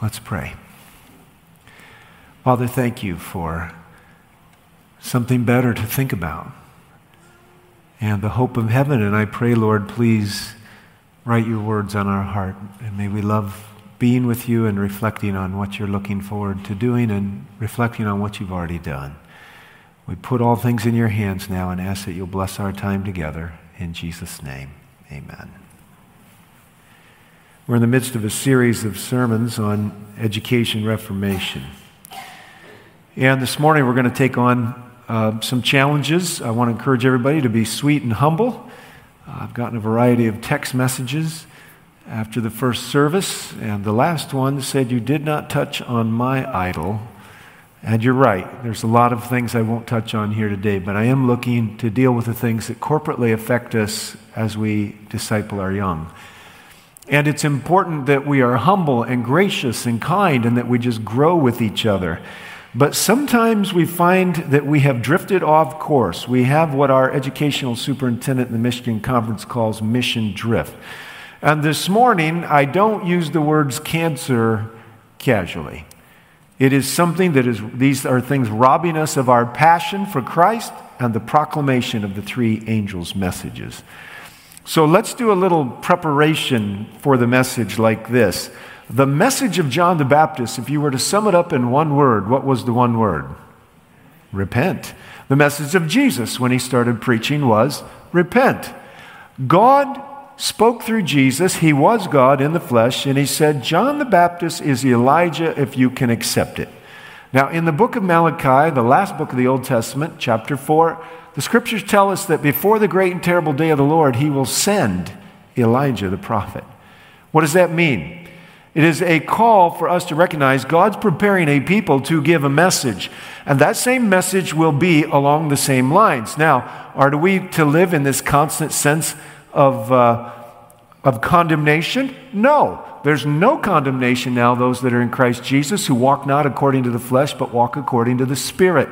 Let's pray. Father, thank you for something better to think about and the hope of heaven. And I pray, Lord, please write your words on our heart. And may we love being with you and reflecting on what you're looking forward to doing and reflecting on what you've already done. We put all things in your hands now and ask that you'll bless our time together. In Jesus' name, amen. We're in the midst of a series of sermons on education reformation. And this morning we're going to take on uh, some challenges. I want to encourage everybody to be sweet and humble. Uh, I've gotten a variety of text messages after the first service, and the last one said, You did not touch on my idol. And you're right, there's a lot of things I won't touch on here today, but I am looking to deal with the things that corporately affect us as we disciple our young. And it's important that we are humble and gracious and kind and that we just grow with each other. But sometimes we find that we have drifted off course. We have what our educational superintendent in the Michigan Conference calls mission drift. And this morning, I don't use the words cancer casually. It is something that is, these are things robbing us of our passion for Christ and the proclamation of the three angels' messages. So let's do a little preparation for the message like this. The message of John the Baptist, if you were to sum it up in one word, what was the one word? Repent. The message of Jesus when he started preaching was repent. God spoke through Jesus. He was God in the flesh, and he said, John the Baptist is Elijah if you can accept it. Now, in the book of Malachi, the last book of the Old Testament, chapter 4, the scriptures tell us that before the great and terrible day of the Lord, he will send Elijah the prophet. What does that mean? It is a call for us to recognize God's preparing a people to give a message. And that same message will be along the same lines. Now, are we to live in this constant sense of, uh, of condemnation? No. There's no condemnation now, those that are in Christ Jesus, who walk not according to the flesh, but walk according to the Spirit.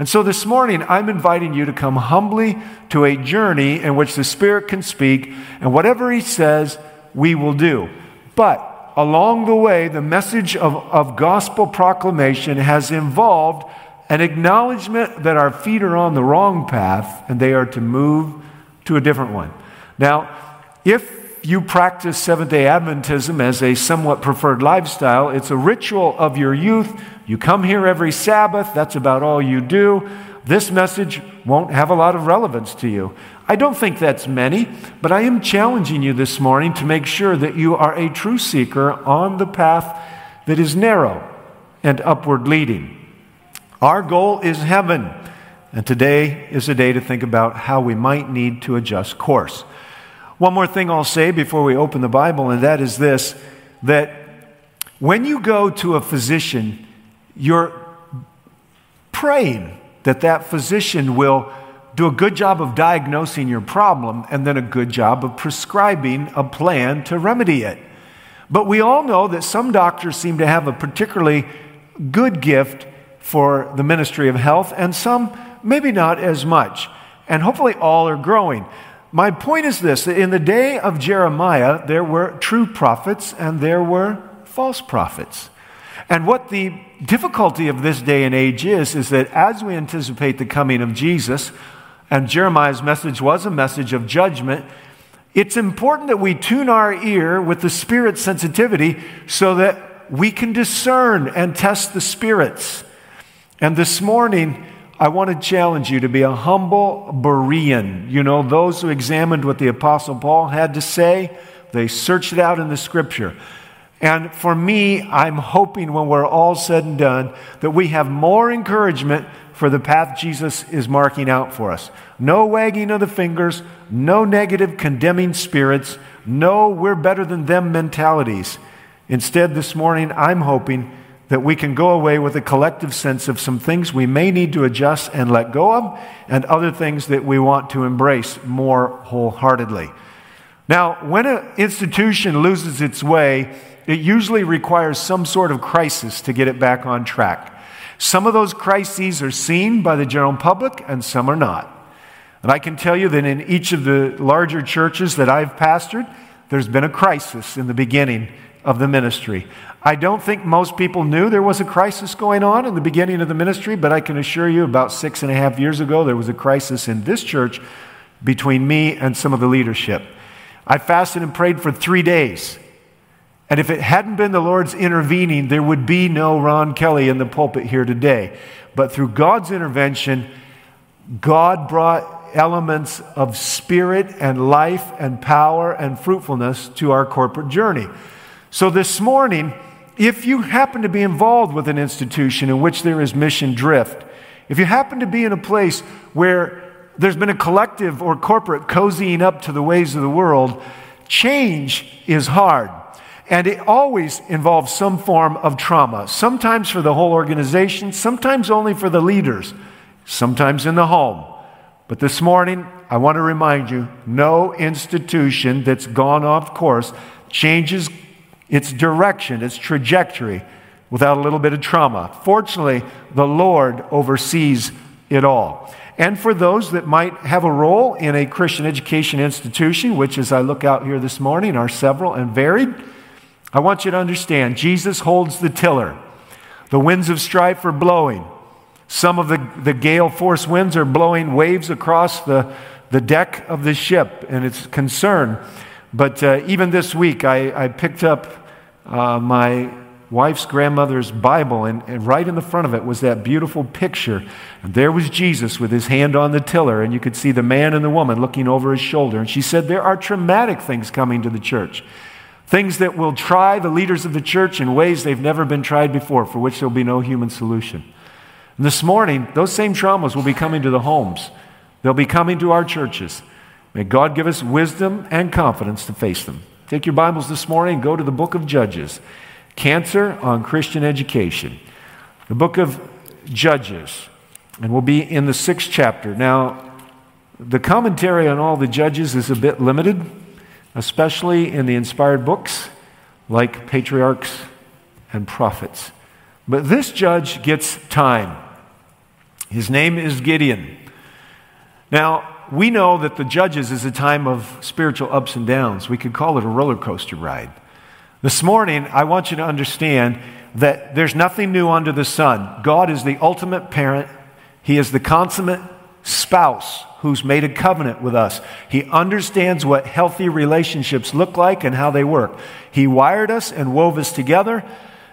And so this morning, I'm inviting you to come humbly to a journey in which the Spirit can speak, and whatever He says, we will do. But along the way, the message of, of gospel proclamation has involved an acknowledgement that our feet are on the wrong path and they are to move to a different one. Now, if you practice Seventh day Adventism as a somewhat preferred lifestyle, it's a ritual of your youth. You come here every Sabbath, that's about all you do. This message won't have a lot of relevance to you. I don't think that's many, but I am challenging you this morning to make sure that you are a true seeker on the path that is narrow and upward leading. Our goal is heaven, and today is a day to think about how we might need to adjust course. One more thing I'll say before we open the Bible, and that is this that when you go to a physician, you're praying that that physician will do a good job of diagnosing your problem and then a good job of prescribing a plan to remedy it. But we all know that some doctors seem to have a particularly good gift for the ministry of health, and some maybe not as much. And hopefully, all are growing. My point is this that in the day of Jeremiah, there were true prophets and there were false prophets. And what the difficulty of this day and age is, is that as we anticipate the coming of Jesus, and Jeremiah's message was a message of judgment, it's important that we tune our ear with the spirit sensitivity so that we can discern and test the spirits. And this morning, I want to challenge you to be a humble Berean. You know, those who examined what the Apostle Paul had to say, they searched it out in the scripture. And for me, I'm hoping when we're all said and done that we have more encouragement for the path Jesus is marking out for us. No wagging of the fingers, no negative condemning spirits, no we're better than them mentalities. Instead, this morning, I'm hoping that we can go away with a collective sense of some things we may need to adjust and let go of, and other things that we want to embrace more wholeheartedly. Now, when an institution loses its way, it usually requires some sort of crisis to get it back on track. Some of those crises are seen by the general public, and some are not. And I can tell you that in each of the larger churches that I've pastored, there's been a crisis in the beginning of the ministry. I don't think most people knew there was a crisis going on in the beginning of the ministry, but I can assure you about six and a half years ago, there was a crisis in this church between me and some of the leadership. I fasted and prayed for three days. And if it hadn't been the Lord's intervening, there would be no Ron Kelly in the pulpit here today. But through God's intervention, God brought elements of spirit and life and power and fruitfulness to our corporate journey. So this morning, if you happen to be involved with an institution in which there is mission drift, if you happen to be in a place where there's been a collective or corporate cozying up to the ways of the world, change is hard. And it always involves some form of trauma, sometimes for the whole organization, sometimes only for the leaders, sometimes in the home. But this morning, I want to remind you no institution that's gone off course changes its direction, its trajectory, without a little bit of trauma. Fortunately, the Lord oversees it all. And for those that might have a role in a Christian education institution, which as I look out here this morning are several and varied, I want you to understand Jesus holds the tiller. The winds of strife are blowing. Some of the, the gale force winds are blowing waves across the, the deck of the ship, and it's concern. But uh, even this week, I, I picked up uh, my wife's grandmother's Bible, and, and, right in the front of it was that beautiful picture. And there was Jesus with his hand on the tiller, and you could see the man and the woman looking over his shoulder. And she said, There are traumatic things coming to the church. Things that will try the leaders of the church in ways they've never been tried before, for which there'll be no human solution. And this morning, those same traumas will be coming to the homes. They'll be coming to our churches. May God give us wisdom and confidence to face them. Take your Bibles this morning and go to the book of Judges. Cancer on Christian Education. The book of Judges. And we'll be in the sixth chapter. Now, the commentary on all the judges is a bit limited, especially in the inspired books like patriarchs and prophets. But this judge gets time. His name is Gideon. Now, we know that the Judges is a time of spiritual ups and downs. We could call it a roller coaster ride. This morning, I want you to understand that there's nothing new under the sun. God is the ultimate parent, He is the consummate spouse who's made a covenant with us. He understands what healthy relationships look like and how they work. He wired us and wove us together.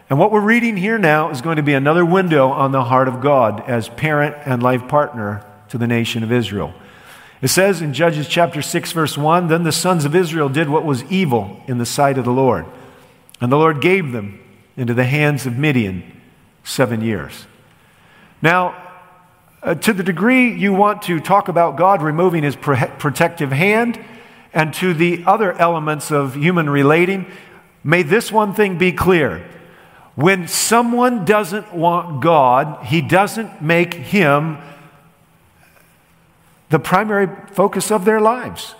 And what we're reading here now is going to be another window on the heart of God as parent and life partner to the nation of Israel. It says in Judges chapter 6, verse 1 Then the sons of Israel did what was evil in the sight of the Lord, and the Lord gave them into the hands of Midian seven years. Now, uh, to the degree you want to talk about God removing his pro- protective hand, and to the other elements of human relating, may this one thing be clear when someone doesn't want God, he doesn't make him the primary focus of their lives.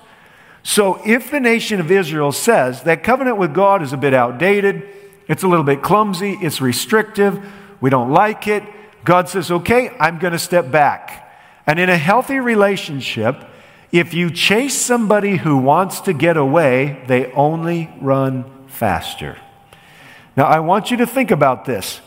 So if the nation of Israel says that covenant with God is a bit outdated, it's a little bit clumsy, it's restrictive, we don't like it, God says, okay, I'm going to step back. And in a healthy relationship, if you chase somebody who wants to get away, they only run faster. Now, I want you to think about this.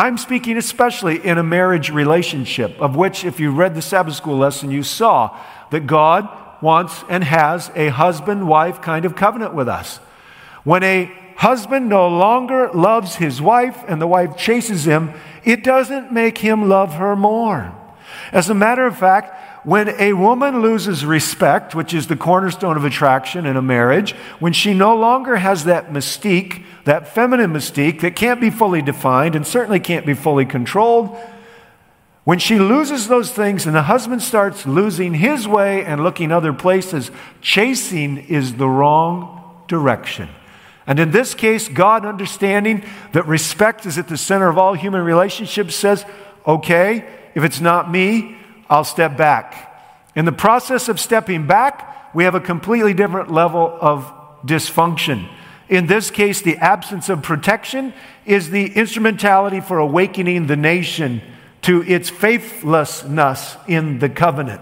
I'm speaking especially in a marriage relationship, of which, if you read the Sabbath school lesson, you saw that God wants and has a husband wife kind of covenant with us. When a husband no longer loves his wife and the wife chases him, it doesn't make him love her more. As a matter of fact, when a woman loses respect, which is the cornerstone of attraction in a marriage, when she no longer has that mystique, that feminine mystique that can't be fully defined and certainly can't be fully controlled, when she loses those things and the husband starts losing his way and looking other places, chasing is the wrong direction. And in this case, God, understanding that respect is at the center of all human relationships, says, okay, if it's not me, I'll step back. In the process of stepping back, we have a completely different level of dysfunction. In this case, the absence of protection is the instrumentality for awakening the nation to its faithlessness in the covenant.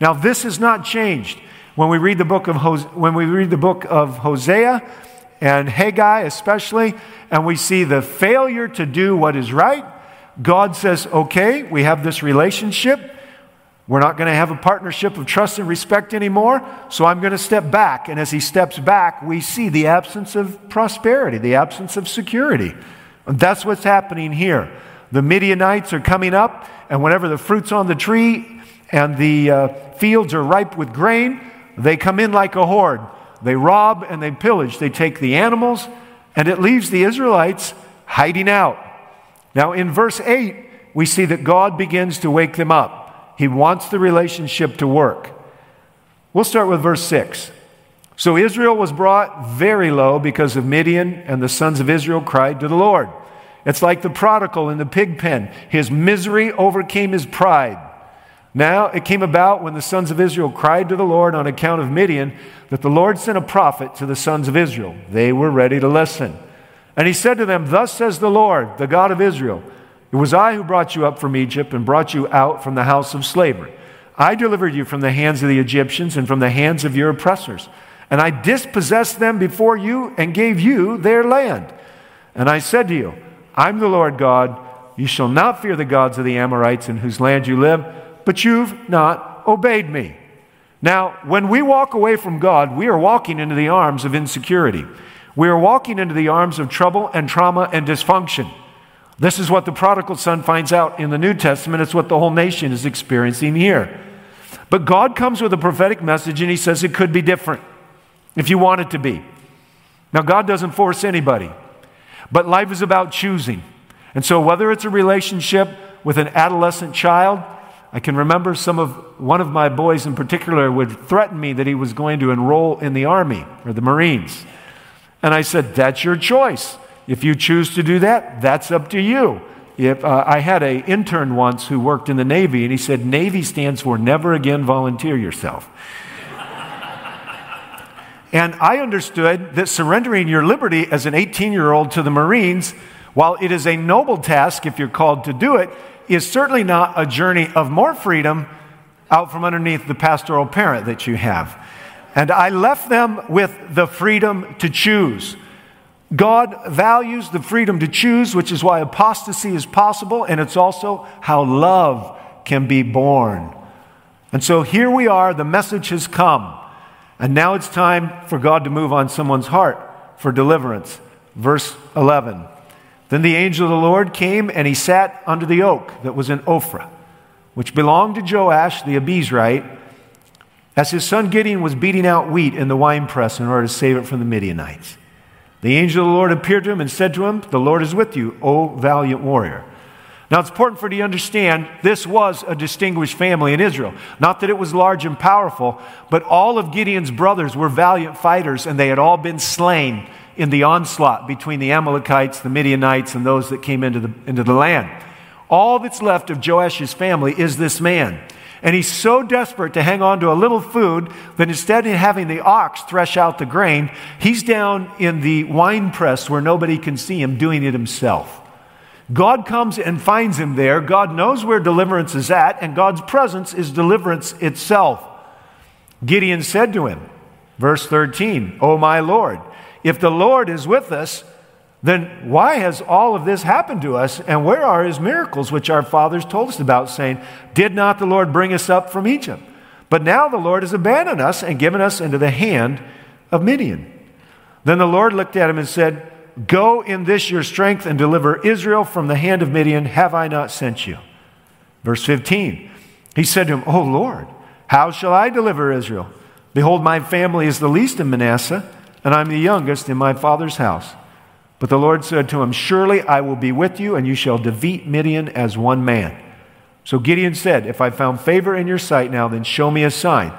Now, this has not changed. When we read the book of, Hosea, when we read the book of Hosea, and Haggai especially, and we see the failure to do what is right. God says, okay, we have this relationship. We're not going to have a partnership of trust and respect anymore, so I'm going to step back. And as he steps back, we see the absence of prosperity, the absence of security. And that's what's happening here. The Midianites are coming up, and whenever the fruit's on the tree and the uh, fields are ripe with grain, they come in like a horde. They rob and they pillage. They take the animals, and it leaves the Israelites hiding out. Now, in verse 8, we see that God begins to wake them up. He wants the relationship to work. We'll start with verse 6. So Israel was brought very low because of Midian, and the sons of Israel cried to the Lord. It's like the prodigal in the pig pen. His misery overcame his pride. Now it came about when the sons of Israel cried to the Lord on account of Midian that the Lord sent a prophet to the sons of Israel. They were ready to listen. And he said to them, Thus says the Lord, the God of Israel. It was I who brought you up from Egypt and brought you out from the house of slavery. I delivered you from the hands of the Egyptians and from the hands of your oppressors. And I dispossessed them before you and gave you their land. And I said to you, I'm the Lord God. You shall not fear the gods of the Amorites in whose land you live, but you've not obeyed me. Now, when we walk away from God, we are walking into the arms of insecurity. We are walking into the arms of trouble and trauma and dysfunction. This is what the prodigal son finds out in the New Testament. It's what the whole nation is experiencing here. But God comes with a prophetic message and he says it could be different if you want it to be. Now, God doesn't force anybody, but life is about choosing. And so, whether it's a relationship with an adolescent child, I can remember some of one of my boys in particular would threaten me that he was going to enroll in the army or the Marines. And I said, That's your choice. If you choose to do that, that's up to you. If, uh, I had an intern once who worked in the Navy, and he said, Navy stands for never again volunteer yourself. and I understood that surrendering your liberty as an 18 year old to the Marines, while it is a noble task if you're called to do it, is certainly not a journey of more freedom out from underneath the pastoral parent that you have. And I left them with the freedom to choose. God values the freedom to choose, which is why apostasy is possible, and it's also how love can be born. And so here we are, the message has come, and now it's time for God to move on someone's heart for deliverance. Verse 11 Then the angel of the Lord came, and he sat under the oak that was in Ophrah, which belonged to Joash the Abiezrite, as his son Gideon was beating out wheat in the winepress in order to save it from the Midianites. The angel of the Lord appeared to him and said to him, The Lord is with you, O valiant warrior. Now, it's important for you to understand this was a distinguished family in Israel. Not that it was large and powerful, but all of Gideon's brothers were valiant fighters, and they had all been slain in the onslaught between the Amalekites, the Midianites, and those that came into the, into the land. All that's left of Joash's family is this man. And he's so desperate to hang on to a little food that instead of having the ox thresh out the grain, he's down in the wine press where nobody can see him doing it himself. God comes and finds him there. God knows where deliverance is at, and God's presence is deliverance itself. Gideon said to him, verse 13, O my Lord, if the Lord is with us, then why has all of this happened to us? And where are his miracles, which our fathers told us about, saying, Did not the Lord bring us up from Egypt? But now the Lord has abandoned us and given us into the hand of Midian. Then the Lord looked at him and said, Go in this your strength and deliver Israel from the hand of Midian. Have I not sent you? Verse 15. He said to him, O Lord, how shall I deliver Israel? Behold, my family is the least in Manasseh, and I'm the youngest in my father's house. But the Lord said to him, Surely I will be with you, and you shall defeat Midian as one man. So Gideon said, If I found favor in your sight now, then show me a sign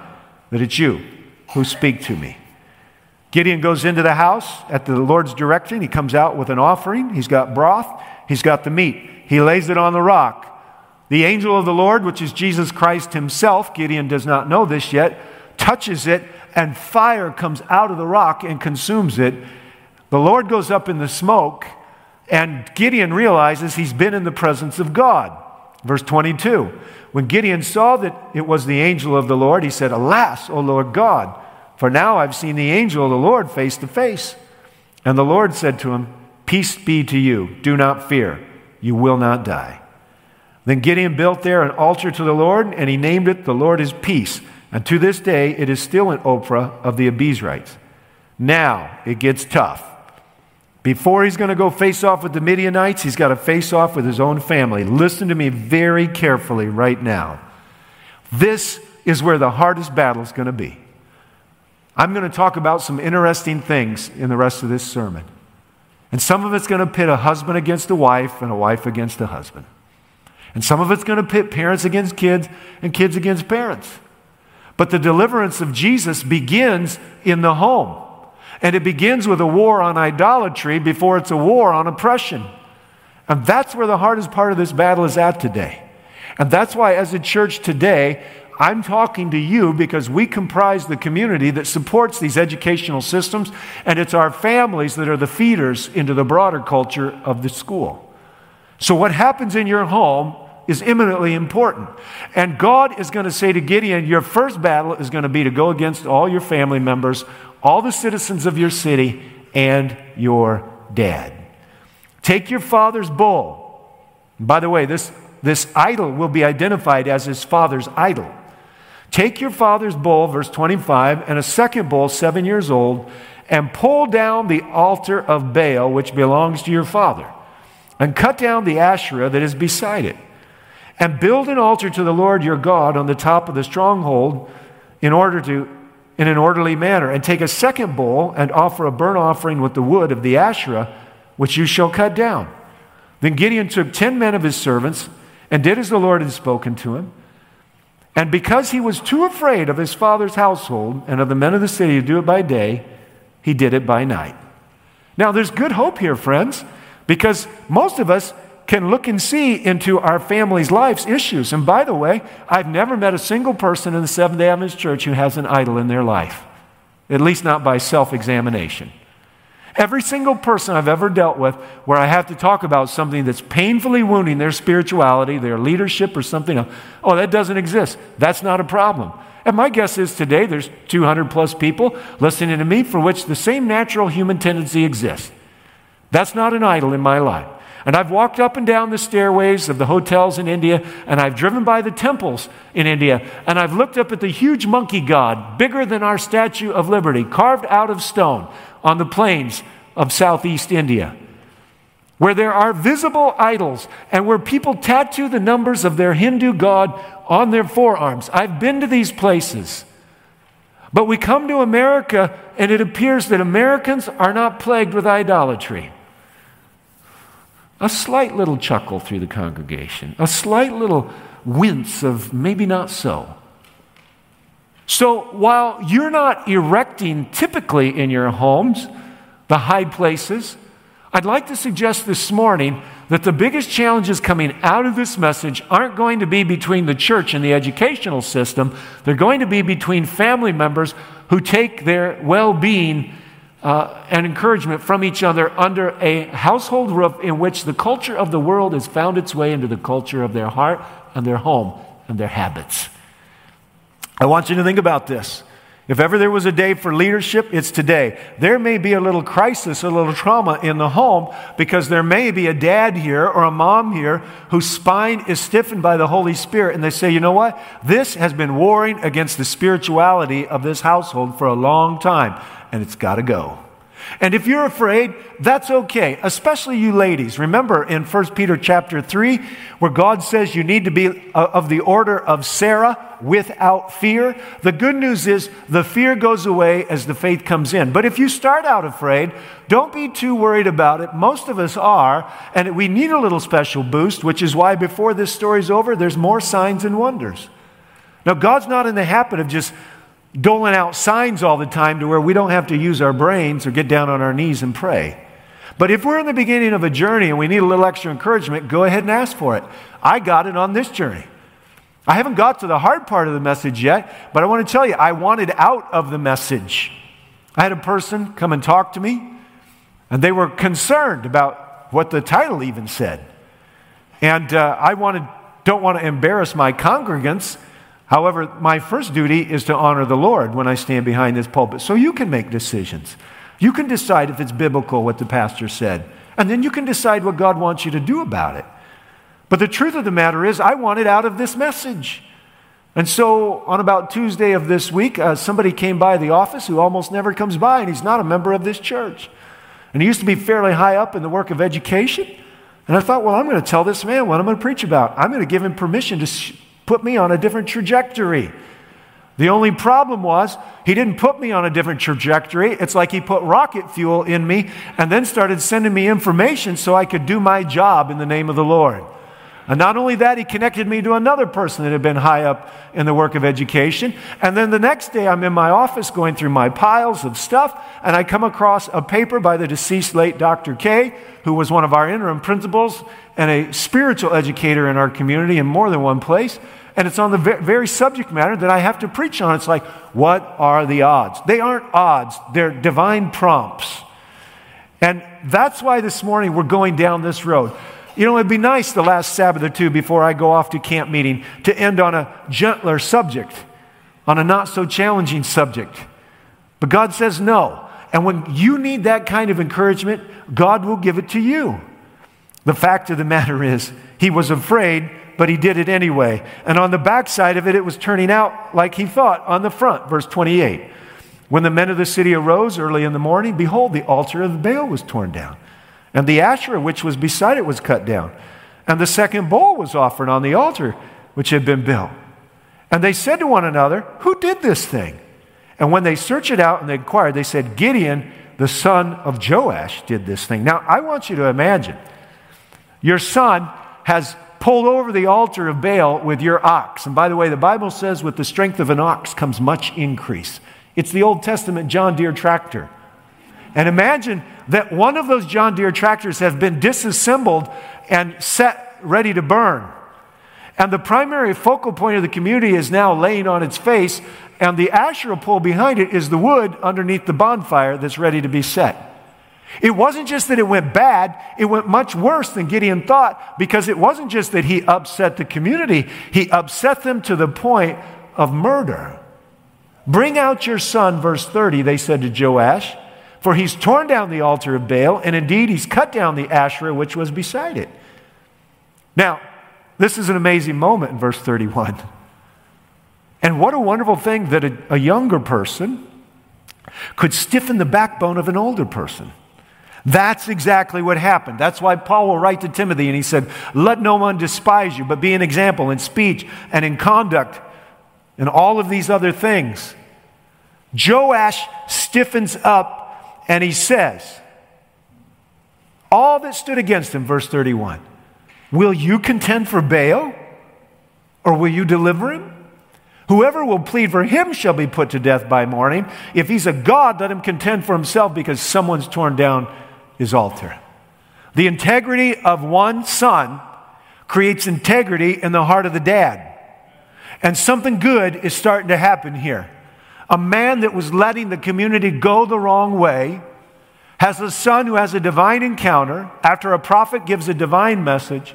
that it's you who speak to me. Gideon goes into the house at the Lord's direction. He comes out with an offering. He's got broth, he's got the meat. He lays it on the rock. The angel of the Lord, which is Jesus Christ himself, Gideon does not know this yet, touches it, and fire comes out of the rock and consumes it. The Lord goes up in the smoke, and Gideon realizes he's been in the presence of God. Verse 22 When Gideon saw that it was the angel of the Lord, he said, Alas, O Lord God, for now I've seen the angel of the Lord face to face. And the Lord said to him, Peace be to you. Do not fear. You will not die. Then Gideon built there an altar to the Lord, and he named it The Lord is Peace. And to this day, it is still in Ophrah of the Abiezrites. Now it gets tough. Before he's going to go face off with the Midianites, he's got to face off with his own family. Listen to me very carefully right now. This is where the hardest battle is going to be. I'm going to talk about some interesting things in the rest of this sermon. And some of it's going to pit a husband against a wife and a wife against a husband. And some of it's going to pit parents against kids and kids against parents. But the deliverance of Jesus begins in the home. And it begins with a war on idolatry before it's a war on oppression. And that's where the hardest part of this battle is at today. And that's why, as a church today, I'm talking to you because we comprise the community that supports these educational systems, and it's our families that are the feeders into the broader culture of the school. So, what happens in your home is imminently important. And God is going to say to Gideon, Your first battle is going to be to go against all your family members, all the citizens of your city, and your dad. Take your father's bull. By the way, this, this idol will be identified as his father's idol. Take your father's bull, verse 25, and a second bull, seven years old, and pull down the altar of Baal, which belongs to your father, and cut down the Asherah that is beside it, and build an altar to the Lord your God on the top of the stronghold in order to in an orderly manner, and take a second bull and offer a burnt offering with the wood of the Asherah, which you shall cut down. Then Gideon took ten men of his servants and did as the Lord had spoken to him. And because he was too afraid of his father's household and of the men of the city to do it by day, he did it by night. Now, there's good hope here, friends, because most of us can look and see into our family's life's issues. And by the way, I've never met a single person in the Seventh day Adventist church who has an idol in their life, at least not by self examination. Every single person I've ever dealt with where I have to talk about something that's painfully wounding their spirituality, their leadership, or something else, oh, that doesn't exist. That's not a problem. And my guess is today there's 200 plus people listening to me for which the same natural human tendency exists. That's not an idol in my life. And I've walked up and down the stairways of the hotels in India, and I've driven by the temples in India, and I've looked up at the huge monkey god, bigger than our Statue of Liberty, carved out of stone on the plains of southeast India, where there are visible idols and where people tattoo the numbers of their Hindu god on their forearms. I've been to these places. But we come to America, and it appears that Americans are not plagued with idolatry. A slight little chuckle through the congregation, a slight little wince of maybe not so. So while you're not erecting typically in your homes the high places, I'd like to suggest this morning that the biggest challenges coming out of this message aren't going to be between the church and the educational system. They're going to be between family members who take their well being uh, and encouragement from each other under a household roof in which the culture of the world has found its way into the culture of their heart and their home and their habits. I want you to think about this. If ever there was a day for leadership, it's today. There may be a little crisis, a little trauma in the home because there may be a dad here or a mom here whose spine is stiffened by the Holy Spirit, and they say, you know what? This has been warring against the spirituality of this household for a long time, and it's got to go. And if you're afraid, that's okay, especially you ladies. Remember in 1 Peter chapter 3, where God says you need to be uh, of the order of Sarah without fear. The good news is the fear goes away as the faith comes in. But if you start out afraid, don't be too worried about it. Most of us are, and we need a little special boost, which is why before this story's over, there's more signs and wonders. Now, God's not in the habit of just doling out signs all the time to where we don't have to use our brains or get down on our knees and pray. But if we're in the beginning of a journey and we need a little extra encouragement, go ahead and ask for it. I got it on this journey. I haven't got to the hard part of the message yet, but I want to tell you, I wanted out of the message. I had a person come and talk to me, and they were concerned about what the title even said. And uh, I wanted, don't want to embarrass my congregants However, my first duty is to honor the Lord when I stand behind this pulpit. So you can make decisions. You can decide if it's biblical what the pastor said, and then you can decide what God wants you to do about it. But the truth of the matter is, I want it out of this message. And so, on about Tuesday of this week, uh, somebody came by the office who almost never comes by, and he's not a member of this church. And he used to be fairly high up in the work of education. And I thought, well, I'm going to tell this man what I'm going to preach about. I'm going to give him permission to sh- put me on a different trajectory. The only problem was he didn't put me on a different trajectory. It's like he put rocket fuel in me and then started sending me information so I could do my job in the name of the Lord. And not only that, he connected me to another person that had been high up in the work of education. And then the next day, I'm in my office going through my piles of stuff, and I come across a paper by the deceased late Dr. K, who was one of our interim principals and a spiritual educator in our community in more than one place. And it's on the very subject matter that I have to preach on. It's like, what are the odds? They aren't odds, they're divine prompts. And that's why this morning we're going down this road. You know, it'd be nice the last Sabbath or two before I go off to camp meeting to end on a gentler subject, on a not so challenging subject. But God says no. And when you need that kind of encouragement, God will give it to you. The fact of the matter is, he was afraid, but he did it anyway. And on the backside of it, it was turning out like he thought on the front. Verse 28. When the men of the city arose early in the morning, behold, the altar of Baal was torn down and the Asherah which was beside it was cut down. And the second bowl was offered on the altar which had been built. And they said to one another, Who did this thing? And when they searched it out and they inquired, they said, Gideon, the son of Joash, did this thing. Now, I want you to imagine your son has pulled over the altar of Baal with your ox. And by the way, the Bible says, with the strength of an ox comes much increase. It's the Old Testament John Deere tractor. And imagine that one of those John Deere tractors has been disassembled and set ready to burn. And the primary focal point of the community is now laying on its face, and the Asherah pole behind it is the wood underneath the bonfire that's ready to be set. It wasn't just that it went bad, it went much worse than Gideon thought because it wasn't just that he upset the community, he upset them to the point of murder. Bring out your son, verse 30, they said to Joash. For he's torn down the altar of Baal, and indeed he's cut down the Asherah which was beside it. Now, this is an amazing moment in verse 31. And what a wonderful thing that a, a younger person could stiffen the backbone of an older person. That's exactly what happened. That's why Paul will write to Timothy and he said, Let no one despise you, but be an example in speech and in conduct and all of these other things. Joash stiffens up and he says, All that stood against him, verse 31, will you contend for Baal or will you deliver him? Whoever will plead for him shall be put to death by morning. If he's a God, let him contend for himself because someone's torn down his altar. The integrity of one son creates integrity in the heart of the dad. And something good is starting to happen here a man that was letting the community go the wrong way, has a son who has a divine encounter after a prophet gives a divine message.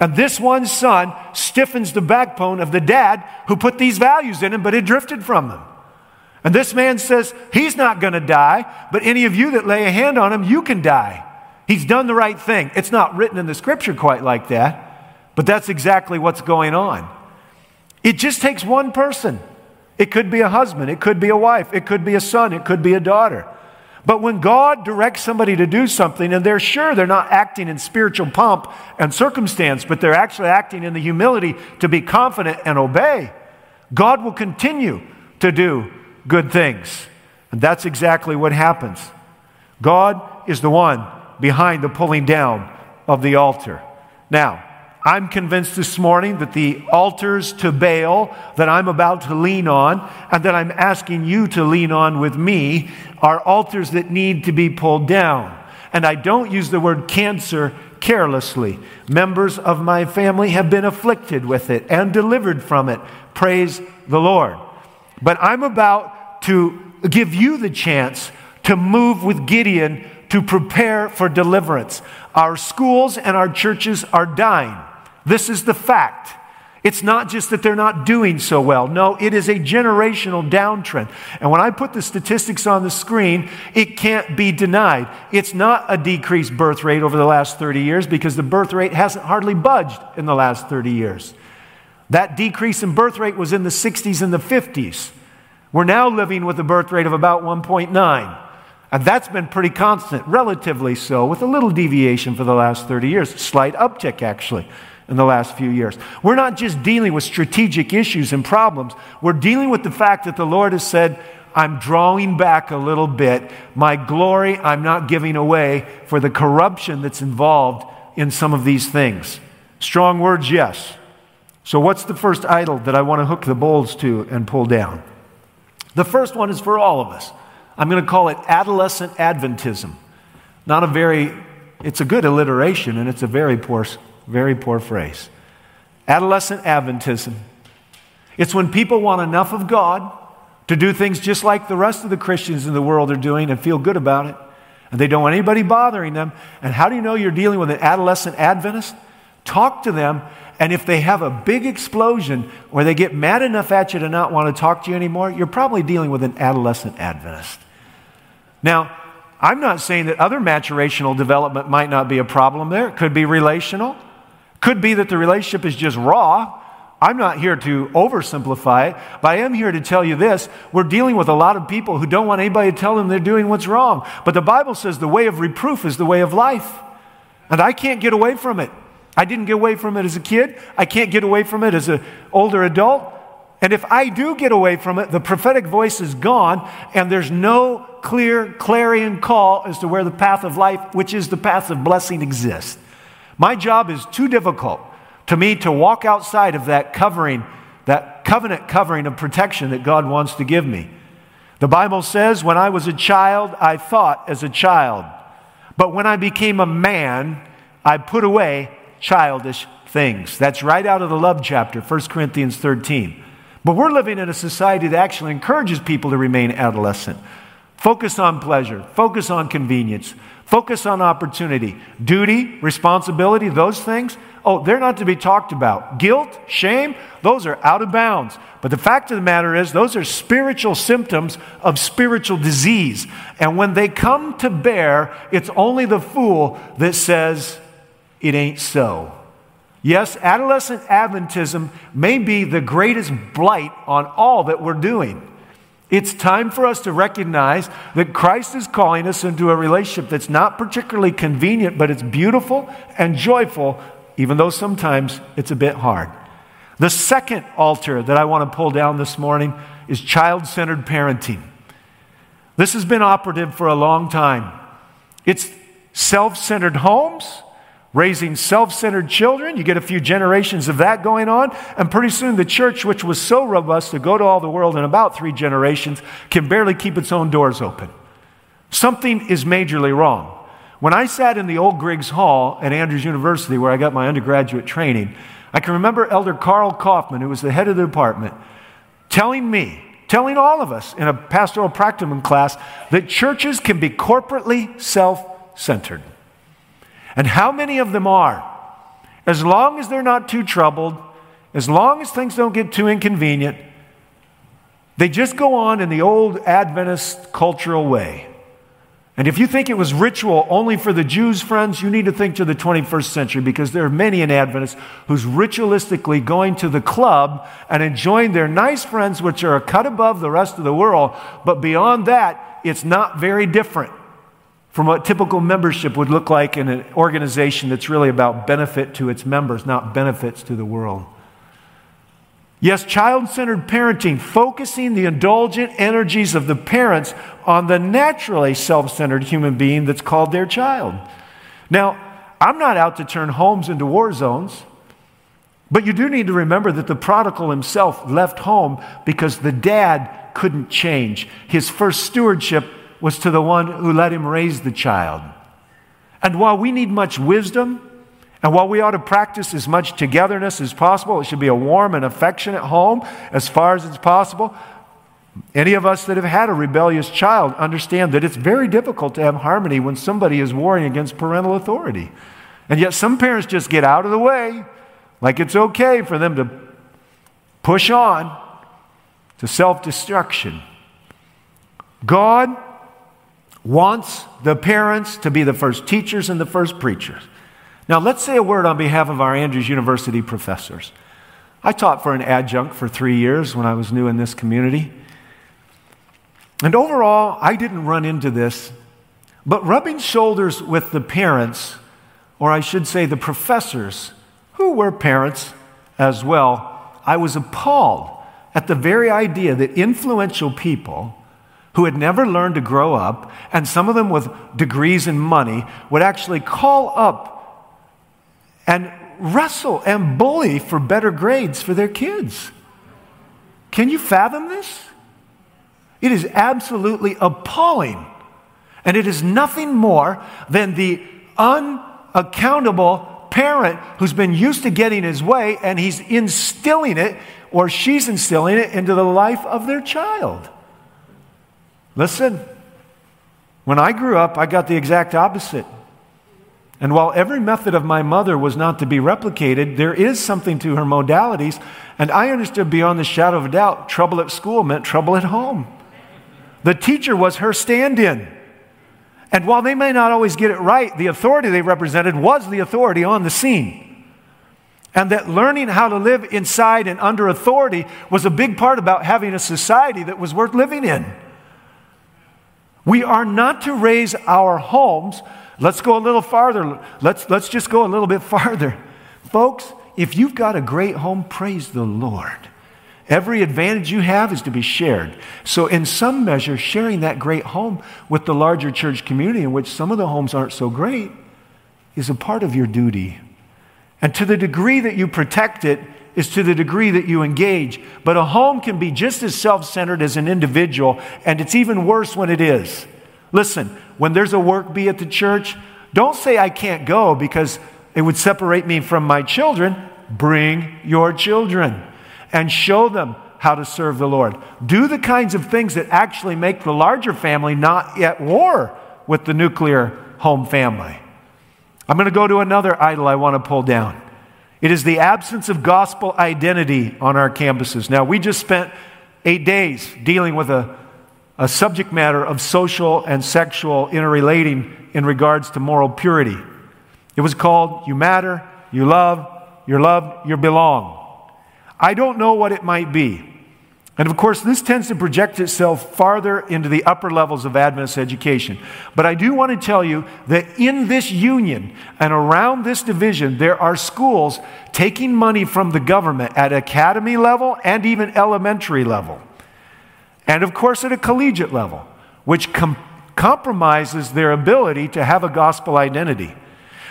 And this one son stiffens the backbone of the dad who put these values in him, but had drifted from them. And this man says, He's not going to die, but any of you that lay a hand on him, you can die. He's done the right thing. It's not written in the scripture quite like that, but that's exactly what's going on. It just takes one person it could be a husband, it could be a wife, it could be a son, it could be a daughter. But when God directs somebody to do something and they're sure they're not acting in spiritual pomp and circumstance, but they're actually acting in the humility to be confident and obey, God will continue to do good things. And that's exactly what happens. God is the one behind the pulling down of the altar. Now, I'm convinced this morning that the altars to Baal that I'm about to lean on and that I'm asking you to lean on with me are altars that need to be pulled down. And I don't use the word cancer carelessly. Members of my family have been afflicted with it and delivered from it. Praise the Lord. But I'm about to give you the chance to move with Gideon to prepare for deliverance. Our schools and our churches are dying. This is the fact. It's not just that they're not doing so well. No, it is a generational downtrend. And when I put the statistics on the screen, it can't be denied. It's not a decreased birth rate over the last 30 years because the birth rate hasn't hardly budged in the last 30 years. That decrease in birth rate was in the 60s and the 50s. We're now living with a birth rate of about 1.9. And that's been pretty constant, relatively so, with a little deviation for the last 30 years. Slight uptick, actually in the last few years. We're not just dealing with strategic issues and problems, we're dealing with the fact that the Lord has said, I'm drawing back a little bit. My glory, I'm not giving away for the corruption that's involved in some of these things. Strong words, yes. So, what's the first idol that I want to hook the bowls to and pull down? The first one is for all of us. I'm going to call it adolescent Adventism. Not a very, it's a good alliteration and it's a very poor very poor phrase. Adolescent Adventism. It's when people want enough of God to do things just like the rest of the Christians in the world are doing and feel good about it. And they don't want anybody bothering them. And how do you know you're dealing with an adolescent Adventist? Talk to them, and if they have a big explosion or they get mad enough at you to not want to talk to you anymore, you're probably dealing with an adolescent Adventist. Now, I'm not saying that other maturational development might not be a problem there. It could be relational. Could be that the relationship is just raw. I'm not here to oversimplify it, but I am here to tell you this. We're dealing with a lot of people who don't want anybody to tell them they're doing what's wrong. But the Bible says the way of reproof is the way of life. And I can't get away from it. I didn't get away from it as a kid. I can't get away from it as an older adult. And if I do get away from it, the prophetic voice is gone, and there's no clear clarion call as to where the path of life, which is the path of blessing, exists. My job is too difficult to me to walk outside of that covering, that covenant covering of protection that God wants to give me. The Bible says, when I was a child, I thought as a child. But when I became a man, I put away childish things. That's right out of the love chapter, 1 Corinthians 13. But we're living in a society that actually encourages people to remain adolescent. Focus on pleasure, focus on convenience, Focus on opportunity. Duty, responsibility, those things, oh, they're not to be talked about. Guilt, shame, those are out of bounds. But the fact of the matter is, those are spiritual symptoms of spiritual disease. And when they come to bear, it's only the fool that says, it ain't so. Yes, adolescent Adventism may be the greatest blight on all that we're doing. It's time for us to recognize that Christ is calling us into a relationship that's not particularly convenient, but it's beautiful and joyful, even though sometimes it's a bit hard. The second altar that I want to pull down this morning is child centered parenting. This has been operative for a long time. It's self centered homes raising self centered children. You get a few generations of that going on, and pretty soon the church, which was so robust to go to all the world in about three generations, can barely keep its own doors open. Something is majorly wrong. When I sat in the old Griggs Hall at Andrews University, where I got my undergraduate training, I can remember Elder Carl Kaufman, who was the head of the department, telling me, telling all of us in a pastoral practicum class, that churches can be corporately self centered. And how many of them are? As long as they're not too troubled, as long as things don't get too inconvenient, they just go on in the old Adventist cultural way. And if you think it was ritual only for the Jews, friends, you need to think to the 21st century because there are many in Adventists who's ritualistically going to the club and enjoying their nice friends, which are a cut above the rest of the world. But beyond that, it's not very different from what typical membership would look like in an organization that's really about benefit to its members, not benefits to the world. Yes, child centered parenting, focusing the indulgent energies of the parents on the naturally self centered human being that's called their child. Now, I'm not out to turn homes into war zones, but you do need to remember that the prodigal himself left home because the dad couldn't change. His first stewardship was to the one who let him raise the child. And while we need much wisdom, and while we ought to practice as much togetherness as possible, it should be a warm and affectionate home as far as it's possible. Any of us that have had a rebellious child understand that it's very difficult to have harmony when somebody is warring against parental authority. And yet, some parents just get out of the way, like it's okay for them to push on to self destruction. God wants the parents to be the first teachers and the first preachers. Now, let's say a word on behalf of our Andrews University professors. I taught for an adjunct for three years when I was new in this community. And overall, I didn't run into this, but rubbing shoulders with the parents, or I should say the professors, who were parents as well, I was appalled at the very idea that influential people who had never learned to grow up, and some of them with degrees and money, would actually call up and wrestle and bully for better grades for their kids. Can you fathom this? It is absolutely appalling. And it is nothing more than the unaccountable parent who's been used to getting his way and he's instilling it or she's instilling it into the life of their child. Listen, when I grew up, I got the exact opposite. And while every method of my mother was not to be replicated, there is something to her modalities. And I understood beyond the shadow of a doubt trouble at school meant trouble at home. The teacher was her stand in. And while they may not always get it right, the authority they represented was the authority on the scene. And that learning how to live inside and under authority was a big part about having a society that was worth living in. We are not to raise our homes Let's go a little farther. Let's, let's just go a little bit farther. Folks, if you've got a great home, praise the Lord. Every advantage you have is to be shared. So, in some measure, sharing that great home with the larger church community, in which some of the homes aren't so great, is a part of your duty. And to the degree that you protect it, is to the degree that you engage. But a home can be just as self centered as an individual, and it's even worse when it is. Listen, when there's a work bee at the church, don't say I can't go because it would separate me from my children. Bring your children and show them how to serve the Lord. Do the kinds of things that actually make the larger family not at war with the nuclear home family. I'm going to go to another idol I want to pull down. It is the absence of gospel identity on our campuses. Now, we just spent eight days dealing with a a subject matter of social and sexual interrelating in regards to moral purity. It was called You Matter, You Love, You're Loved, You Belong. I don't know what it might be. And of course, this tends to project itself farther into the upper levels of Adventist education. But I do want to tell you that in this union and around this division, there are schools taking money from the government at academy level and even elementary level and of course at a collegiate level, which com- compromises their ability to have a gospel identity.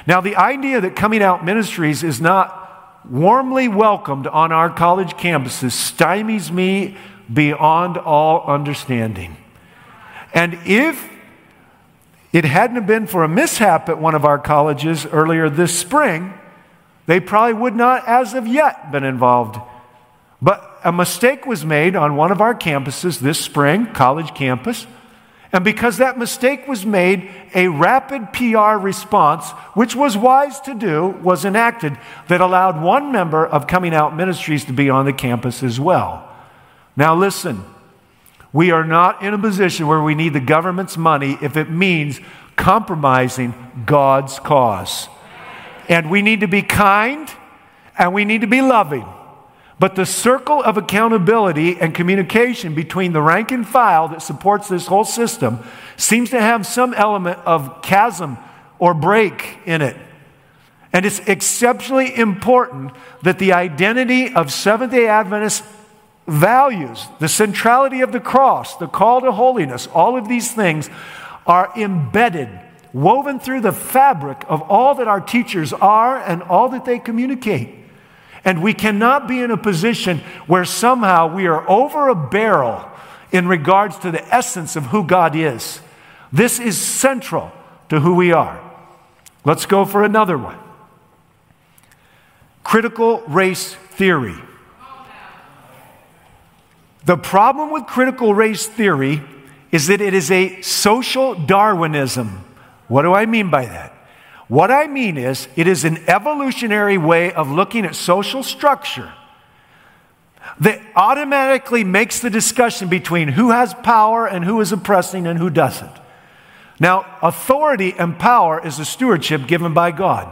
Now, the idea that coming out ministries is not warmly welcomed on our college campuses stymies me beyond all understanding. And if it hadn't been for a mishap at one of our colleges earlier this spring, they probably would not, as of yet, been involved. But a mistake was made on one of our campuses this spring, college campus. And because that mistake was made, a rapid PR response, which was wise to do, was enacted that allowed one member of Coming Out Ministries to be on the campus as well. Now, listen, we are not in a position where we need the government's money if it means compromising God's cause. And we need to be kind and we need to be loving. But the circle of accountability and communication between the rank and file that supports this whole system seems to have some element of chasm or break in it. And it's exceptionally important that the identity of Seventh day Adventist values, the centrality of the cross, the call to holiness, all of these things are embedded, woven through the fabric of all that our teachers are and all that they communicate. And we cannot be in a position where somehow we are over a barrel in regards to the essence of who God is. This is central to who we are. Let's go for another one critical race theory. The problem with critical race theory is that it is a social Darwinism. What do I mean by that? What I mean is, it is an evolutionary way of looking at social structure that automatically makes the discussion between who has power and who is oppressing and who doesn't. Now, authority and power is a stewardship given by God,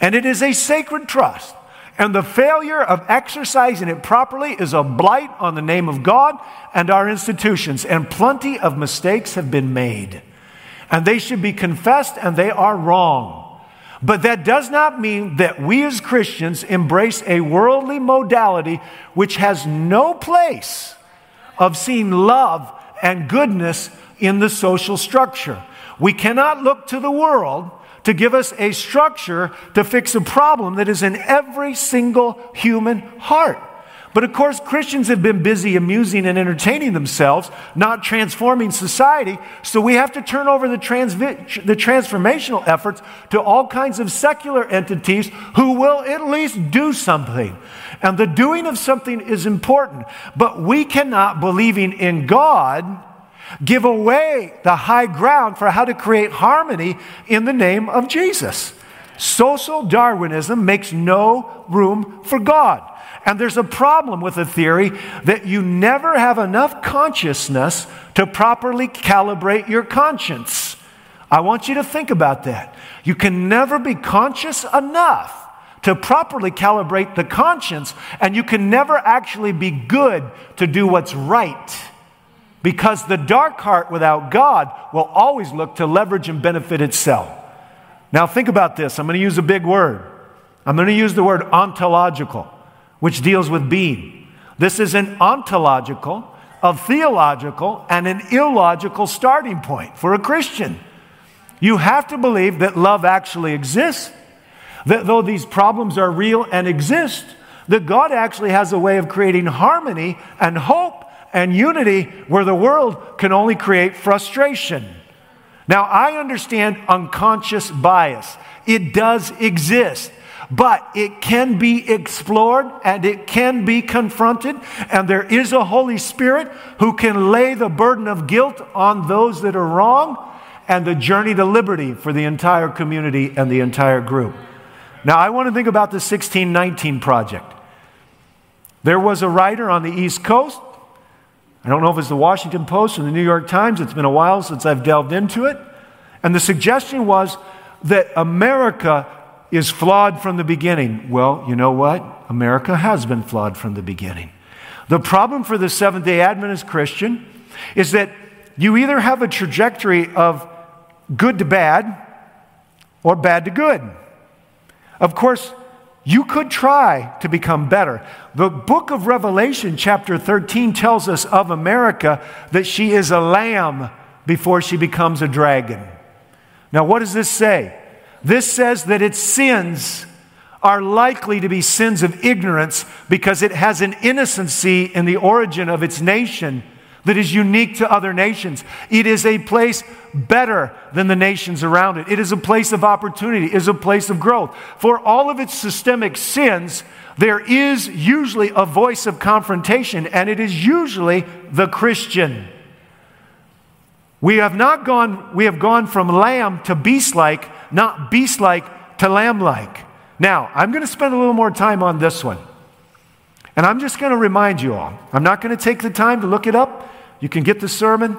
and it is a sacred trust. And the failure of exercising it properly is a blight on the name of God and our institutions. And plenty of mistakes have been made. And they should be confessed, and they are wrong. But that does not mean that we as Christians embrace a worldly modality which has no place of seeing love and goodness in the social structure. We cannot look to the world to give us a structure to fix a problem that is in every single human heart. But of course, Christians have been busy amusing and entertaining themselves, not transforming society. So we have to turn over the, transvi- the transformational efforts to all kinds of secular entities who will at least do something. And the doing of something is important. But we cannot, believing in God, give away the high ground for how to create harmony in the name of Jesus. Social Darwinism makes no room for God. And there's a problem with the theory that you never have enough consciousness to properly calibrate your conscience. I want you to think about that. You can never be conscious enough to properly calibrate the conscience, and you can never actually be good to do what's right. Because the dark heart without God will always look to leverage and benefit itself. Now, think about this. I'm going to use a big word. I'm going to use the word ontological, which deals with being. This is an ontological, a theological, and an illogical starting point for a Christian. You have to believe that love actually exists, that though these problems are real and exist, that God actually has a way of creating harmony and hope and unity where the world can only create frustration. Now, I understand unconscious bias, it does exist. But it can be explored and it can be confronted, and there is a Holy Spirit who can lay the burden of guilt on those that are wrong and the journey to liberty for the entire community and the entire group. Now, I want to think about the 1619 Project. There was a writer on the East Coast I don't know if it's the Washington Post or the New York Times. It's been a while since I've delved into it. And the suggestion was that America is flawed from the beginning. Well, you know what? America has been flawed from the beginning. The problem for the Seventh day Adventist Christian is that you either have a trajectory of good to bad or bad to good. Of course, you could try to become better. The book of Revelation, chapter 13, tells us of America that she is a lamb before she becomes a dragon. Now, what does this say? This says that its sins are likely to be sins of ignorance because it has an innocency in the origin of its nation that is unique to other nations. It is a place better than the nations around it. It is a place of opportunity, it is a place of growth. For all of its systemic sins, there is usually a voice of confrontation, and it is usually the Christian. We have not gone, we have gone from lamb to beast like, not beast like to lamb like. Now, I'm going to spend a little more time on this one. And I'm just going to remind you all. I'm not going to take the time to look it up. You can get the sermon,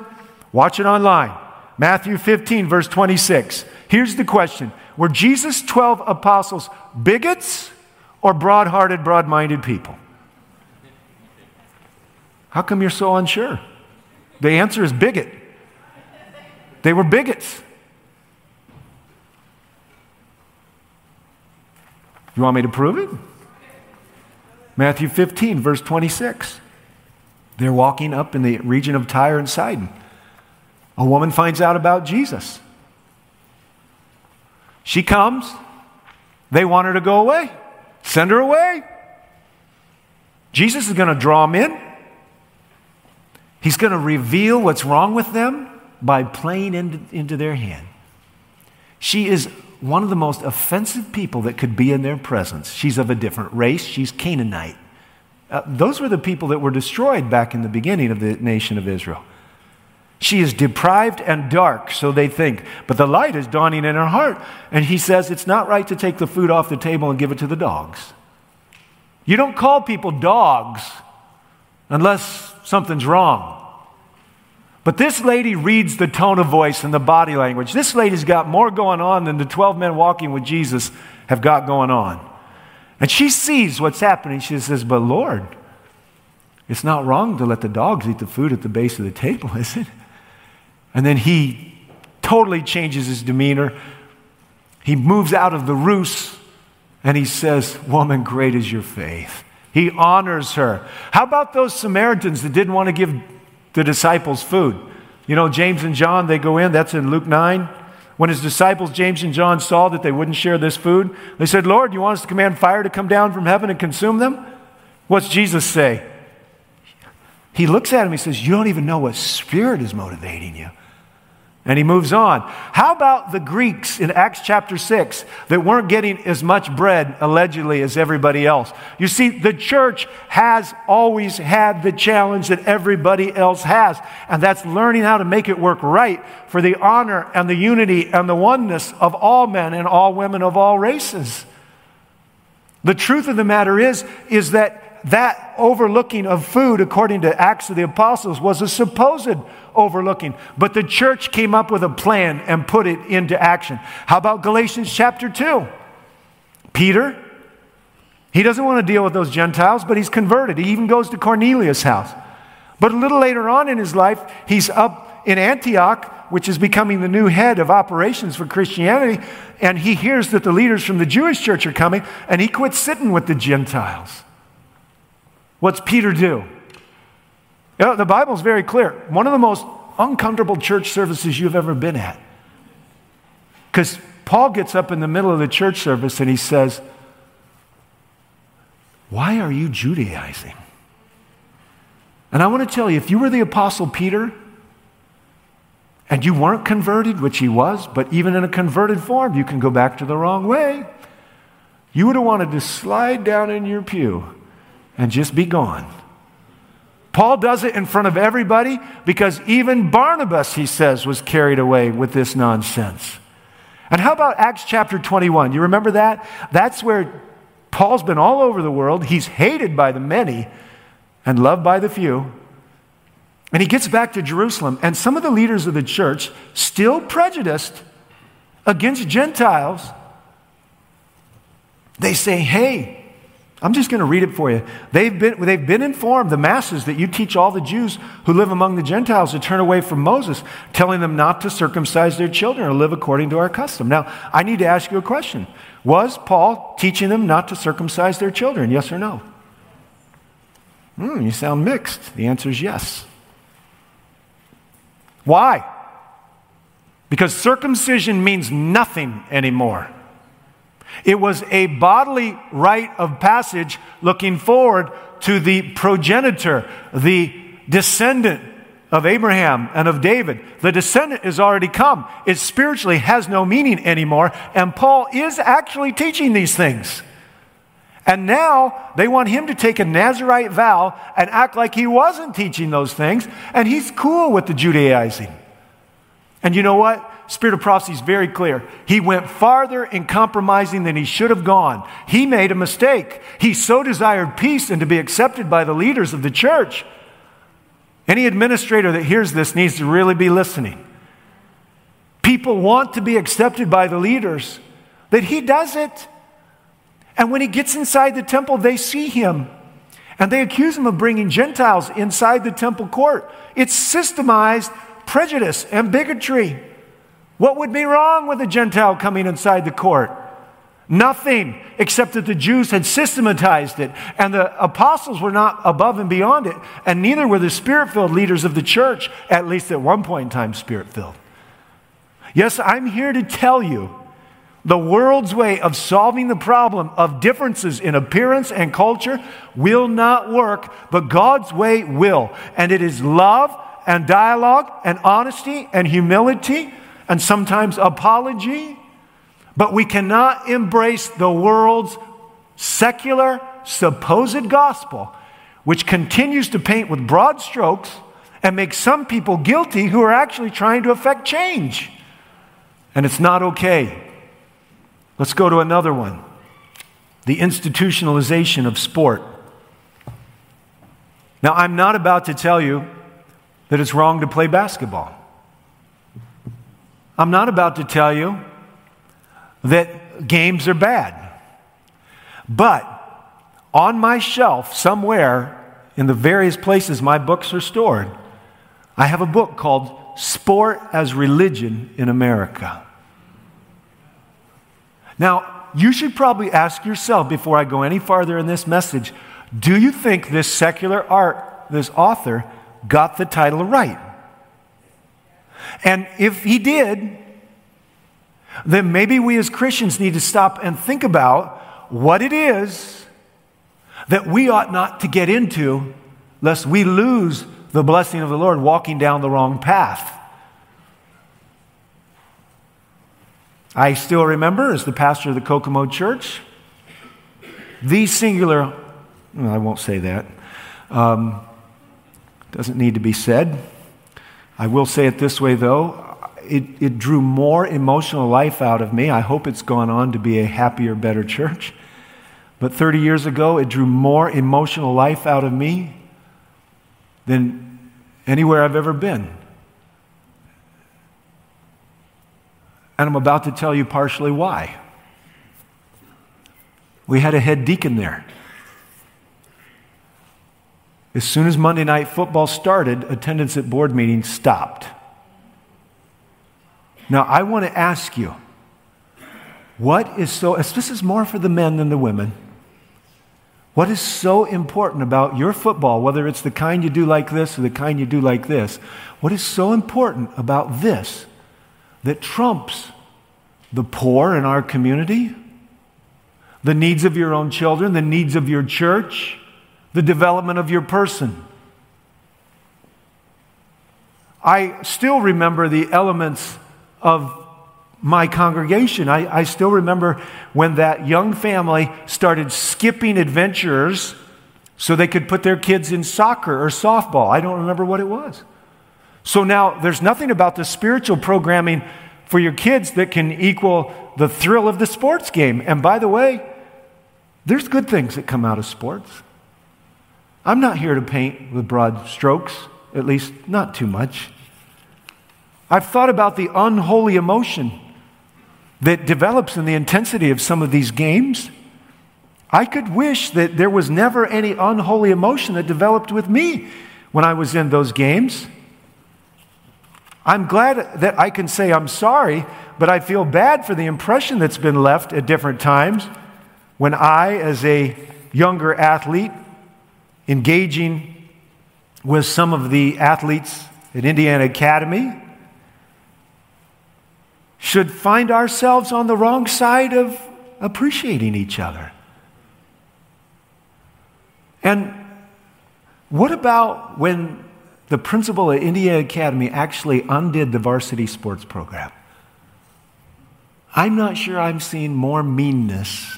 watch it online. Matthew 15, verse 26. Here's the question Were Jesus' 12 apostles bigots or broad hearted, broad minded people? How come you're so unsure? The answer is bigot. They were bigots. You want me to prove it? Matthew 15, verse 26. They're walking up in the region of Tyre and Sidon. A woman finds out about Jesus. She comes. They want her to go away. Send her away. Jesus is going to draw them in. He's going to reveal what's wrong with them by playing into, into their hand. She is one of the most offensive people that could be in their presence. She's of a different race, she's Canaanite. Uh, those were the people that were destroyed back in the beginning of the nation of Israel. She is deprived and dark, so they think. But the light is dawning in her heart. And he says it's not right to take the food off the table and give it to the dogs. You don't call people dogs unless something's wrong. But this lady reads the tone of voice and the body language. This lady's got more going on than the 12 men walking with Jesus have got going on. And she sees what's happening. She says, But Lord, it's not wrong to let the dogs eat the food at the base of the table, is it? And then he totally changes his demeanor. He moves out of the ruse and he says, Woman, great is your faith. He honors her. How about those Samaritans that didn't want to give the disciples food? You know, James and John, they go in, that's in Luke 9. When his disciples, James and John, saw that they wouldn't share this food, they said, Lord, you want us to command fire to come down from heaven and consume them? What's Jesus say? He looks at him, he says, You don't even know what spirit is motivating you. And he moves on. How about the Greeks in Acts chapter 6 that weren't getting as much bread, allegedly, as everybody else? You see, the church has always had the challenge that everybody else has, and that's learning how to make it work right for the honor and the unity and the oneness of all men and all women of all races. The truth of the matter is, is that that overlooking of food, according to Acts of the Apostles, was a supposed overlooking. But the church came up with a plan and put it into action. How about Galatians chapter 2? Peter, he doesn't want to deal with those Gentiles, but he's converted. He even goes to Cornelius' house. But a little later on in his life, he's up in Antioch, which is becoming the new head of operations for Christianity, and he hears that the leaders from the Jewish church are coming, and he quits sitting with the Gentiles. What's Peter do? The Bible's very clear. One of the most uncomfortable church services you've ever been at. Because Paul gets up in the middle of the church service and he says, Why are you Judaizing? And I want to tell you, if you were the Apostle Peter and you weren't converted, which he was, but even in a converted form, you can go back to the wrong way, you would have wanted to slide down in your pew and just be gone. Paul does it in front of everybody because even Barnabas, he says, was carried away with this nonsense. And how about Acts chapter 21? You remember that? That's where Paul's been all over the world. He's hated by the many and loved by the few. And he gets back to Jerusalem, and some of the leaders of the church, still prejudiced against Gentiles, they say, Hey, I'm just going to read it for you. They've been, they've been informed, the masses, that you teach all the Jews who live among the Gentiles to turn away from Moses, telling them not to circumcise their children or live according to our custom. Now, I need to ask you a question. Was Paul teaching them not to circumcise their children? Yes or no? Hmm, you sound mixed. The answer is yes. Why? Because circumcision means nothing anymore. It was a bodily rite of passage looking forward to the progenitor, the descendant of Abraham and of David. The descendant is already come. It spiritually has no meaning anymore. And Paul is actually teaching these things. And now they want him to take a Nazarite vow and act like he wasn't teaching those things. And he's cool with the Judaizing. And you know what? Spirit of prophecy is very clear. He went farther in compromising than he should have gone. He made a mistake. He so desired peace and to be accepted by the leaders of the church. Any administrator that hears this needs to really be listening. People want to be accepted by the leaders, that he does it. And when he gets inside the temple, they see him. And they accuse him of bringing Gentiles inside the temple court. It's systemized prejudice and bigotry. What would be wrong with a Gentile coming inside the court? Nothing, except that the Jews had systematized it, and the apostles were not above and beyond it, and neither were the spirit filled leaders of the church, at least at one point in time, spirit filled. Yes, I'm here to tell you the world's way of solving the problem of differences in appearance and culture will not work, but God's way will. And it is love and dialogue and honesty and humility and sometimes apology, but we cannot embrace the world's secular, supposed gospel, which continues to paint with broad strokes and make some people guilty who are actually trying to effect change. And it's not okay. Let's go to another one the institutionalization of sport. Now, I'm not about to tell you that it's wrong to play basketball. I'm not about to tell you that games are bad. But on my shelf, somewhere in the various places my books are stored, I have a book called Sport as Religion in America. Now, you should probably ask yourself before I go any farther in this message do you think this secular art, this author, got the title right? And if he did, then maybe we as Christians need to stop and think about what it is that we ought not to get into lest we lose the blessing of the Lord walking down the wrong path. I still remember, as the pastor of the Kokomo Church, the singular, well, I won't say that, um, doesn't need to be said. I will say it this way, though. It, it drew more emotional life out of me. I hope it's gone on to be a happier, better church. But 30 years ago, it drew more emotional life out of me than anywhere I've ever been. And I'm about to tell you partially why. We had a head deacon there. As soon as Monday night football started, attendance at board meetings stopped. Now, I want to ask you what is so, this is more for the men than the women. What is so important about your football, whether it's the kind you do like this or the kind you do like this? What is so important about this that trumps the poor in our community, the needs of your own children, the needs of your church, the development of your person? I still remember the elements of my congregation. I, I still remember when that young family started skipping Adventurers so they could put their kids in soccer or softball. I don't remember what it was. So now there's nothing about the spiritual programming for your kids that can equal the thrill of the sports game. And by the way, there's good things that come out of sports. I'm not here to paint with broad strokes, at least not too much. I've thought about the unholy emotion that develops in the intensity of some of these games. I could wish that there was never any unholy emotion that developed with me when I was in those games. I'm glad that I can say I'm sorry, but I feel bad for the impression that's been left at different times when I, as a younger athlete, engaging with some of the athletes at Indiana Academy, should find ourselves on the wrong side of appreciating each other. And what about when the principal at Indiana Academy actually undid the varsity sports program? I'm not sure I'm seeing more meanness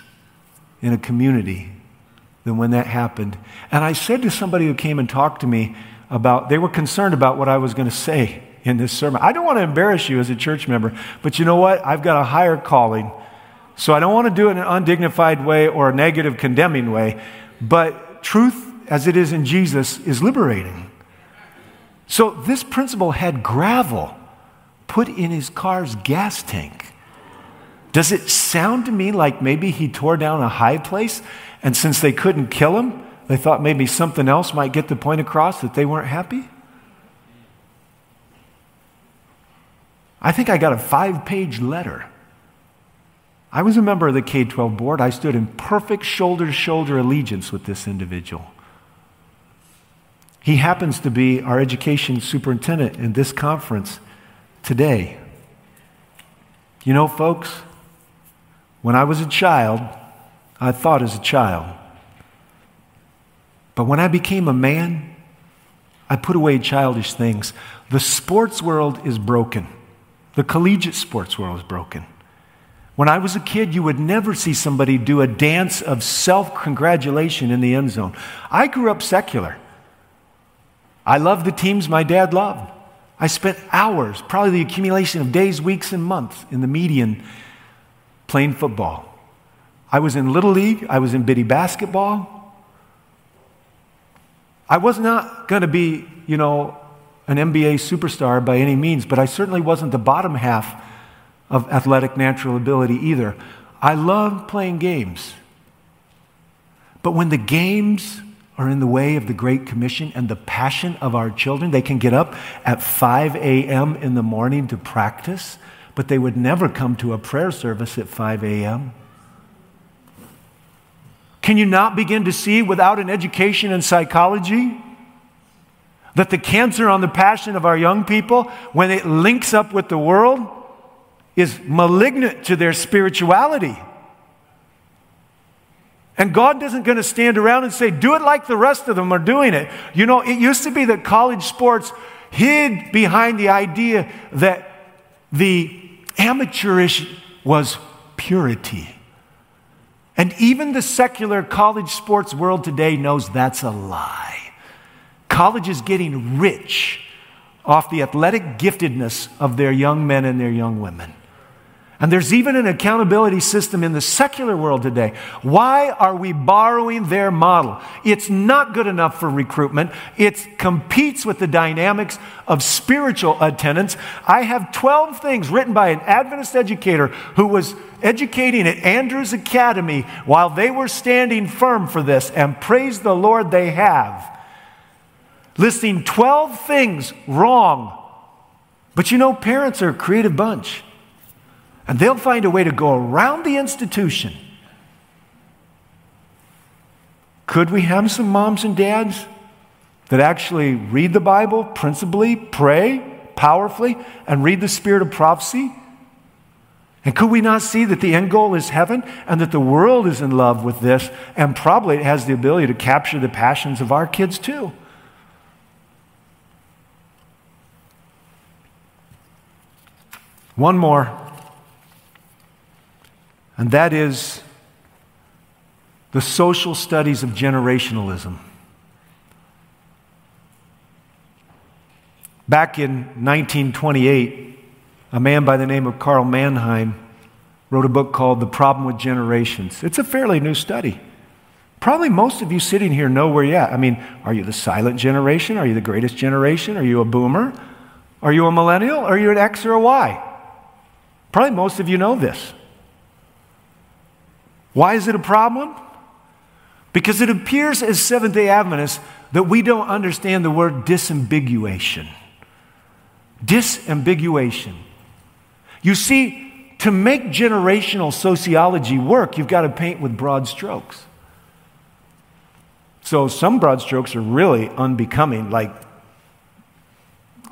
in a community than when that happened. And I said to somebody who came and talked to me about, they were concerned about what I was going to say in this sermon. I don't want to embarrass you as a church member, but you know what? I've got a higher calling. So I don't want to do it in an undignified way or a negative, condemning way. But truth, as it is in Jesus, is liberating. So this principal had gravel put in his car's gas tank. Does it sound to me like maybe he tore down a high place, and since they couldn't kill him, they thought maybe something else might get the point across that they weren't happy? I think I got a five page letter. I was a member of the K 12 board. I stood in perfect shoulder to shoulder allegiance with this individual. He happens to be our education superintendent in this conference today. You know, folks, when I was a child, I thought as a child. But when I became a man, I put away childish things. The sports world is broken. The collegiate sports world is broken. When I was a kid, you would never see somebody do a dance of self congratulation in the end zone. I grew up secular. I loved the teams my dad loved. I spent hours, probably the accumulation of days, weeks, and months in the median playing football. I was in Little League, I was in Biddy basketball. I was not going to be, you know, an NBA superstar by any means, but I certainly wasn't the bottom half of athletic natural ability either. I love playing games. But when the games are in the way of the Great Commission and the passion of our children, they can get up at 5 a.m. in the morning to practice, but they would never come to a prayer service at 5 a.m. Can you not begin to see without an education in psychology that the cancer on the passion of our young people, when it links up with the world, is malignant to their spirituality? And God isn't going to stand around and say, do it like the rest of them are doing it. You know, it used to be that college sports hid behind the idea that the amateurish was purity. And even the secular college sports world today knows that's a lie. College is getting rich off the athletic giftedness of their young men and their young women. And there's even an accountability system in the secular world today. Why are we borrowing their model? It's not good enough for recruitment. It competes with the dynamics of spiritual attendance. I have 12 things written by an Adventist educator who was educating at Andrews Academy while they were standing firm for this, and praise the Lord they have. Listing 12 things wrong. But you know, parents are a creative bunch. And they'll find a way to go around the institution. Could we have some moms and dads that actually read the Bible principally, pray powerfully, and read the spirit of prophecy? And could we not see that the end goal is heaven and that the world is in love with this and probably it has the ability to capture the passions of our kids too? One more and that is the social studies of generationalism. Back in 1928, a man by the name of Karl Mannheim wrote a book called The Problem with Generations. It's a fairly new study. Probably most of you sitting here know where you're at. I mean, are you the silent generation? Are you the greatest generation? Are you a boomer? Are you a millennial? Are you an X or a Y? Probably most of you know this. Why is it a problem? Because it appears as Seventh day Adventists that we don't understand the word disambiguation. Disambiguation. You see, to make generational sociology work, you've got to paint with broad strokes. So some broad strokes are really unbecoming, like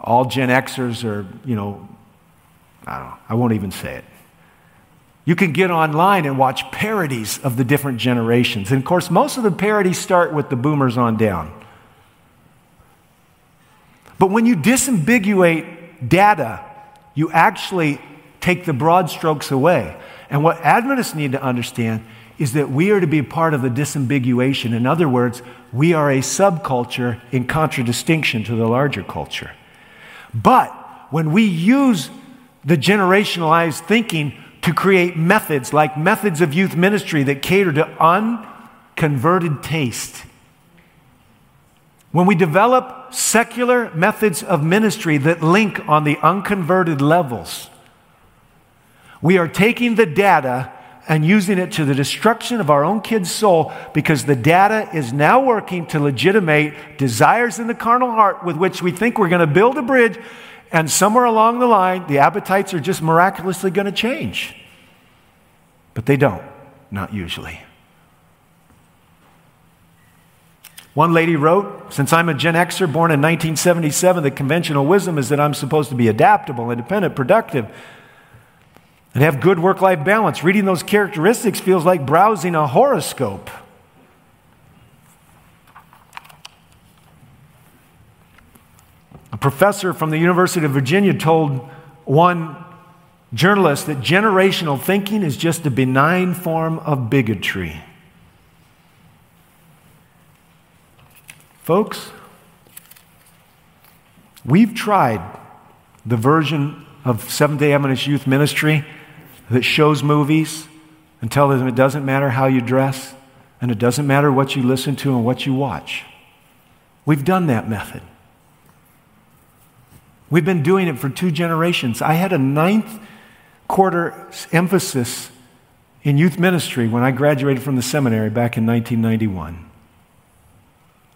all Gen Xers are, you know, I don't know, I won't even say it. You can get online and watch parodies of the different generations. And of course, most of the parodies start with the boomers on down. But when you disambiguate data, you actually take the broad strokes away. And what Adventists need to understand is that we are to be part of the disambiguation. In other words, we are a subculture in contradistinction to the larger culture. But when we use the generationalized thinking to create methods like methods of youth ministry that cater to unconverted taste. When we develop secular methods of ministry that link on the unconverted levels, we are taking the data and using it to the destruction of our own kid's soul because the data is now working to legitimate desires in the carnal heart with which we think we're going to build a bridge and somewhere along the line, the appetites are just miraculously going to change. But they don't, not usually. One lady wrote, Since I'm a Gen Xer born in 1977, the conventional wisdom is that I'm supposed to be adaptable, independent, productive, and have good work life balance. Reading those characteristics feels like browsing a horoscope. Professor from the University of Virginia told one journalist that generational thinking is just a benign form of bigotry. Folks, we've tried the version of Seventh day Adventist Youth Ministry that shows movies and tells them it doesn't matter how you dress and it doesn't matter what you listen to and what you watch. We've done that method. We've been doing it for two generations. I had a ninth quarter emphasis in youth ministry when I graduated from the seminary back in 1991.